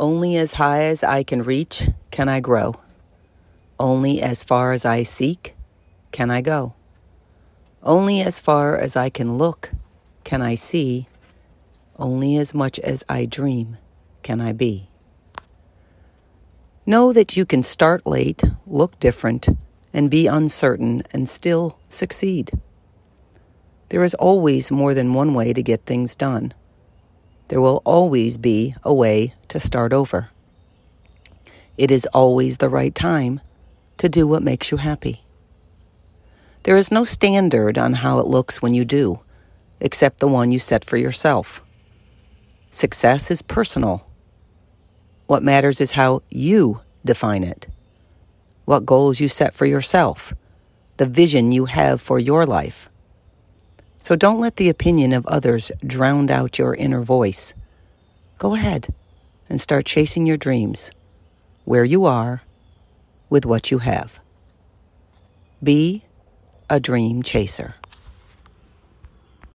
Only as high as I can reach can I grow. Only as far as I seek can I go. Only as far as I can look can I see. Only as much as I dream can I be. Know that you can start late, look different, and be uncertain and still succeed. There is always more than one way to get things done. There will always be a way to start over. It is always the right time to do what makes you happy. There is no standard on how it looks when you do, except the one you set for yourself. Success is personal. What matters is how you define it, what goals you set for yourself, the vision you have for your life. So don't let the opinion of others drown out your inner voice. Go ahead and start chasing your dreams where you are with what you have. Be a dream chaser.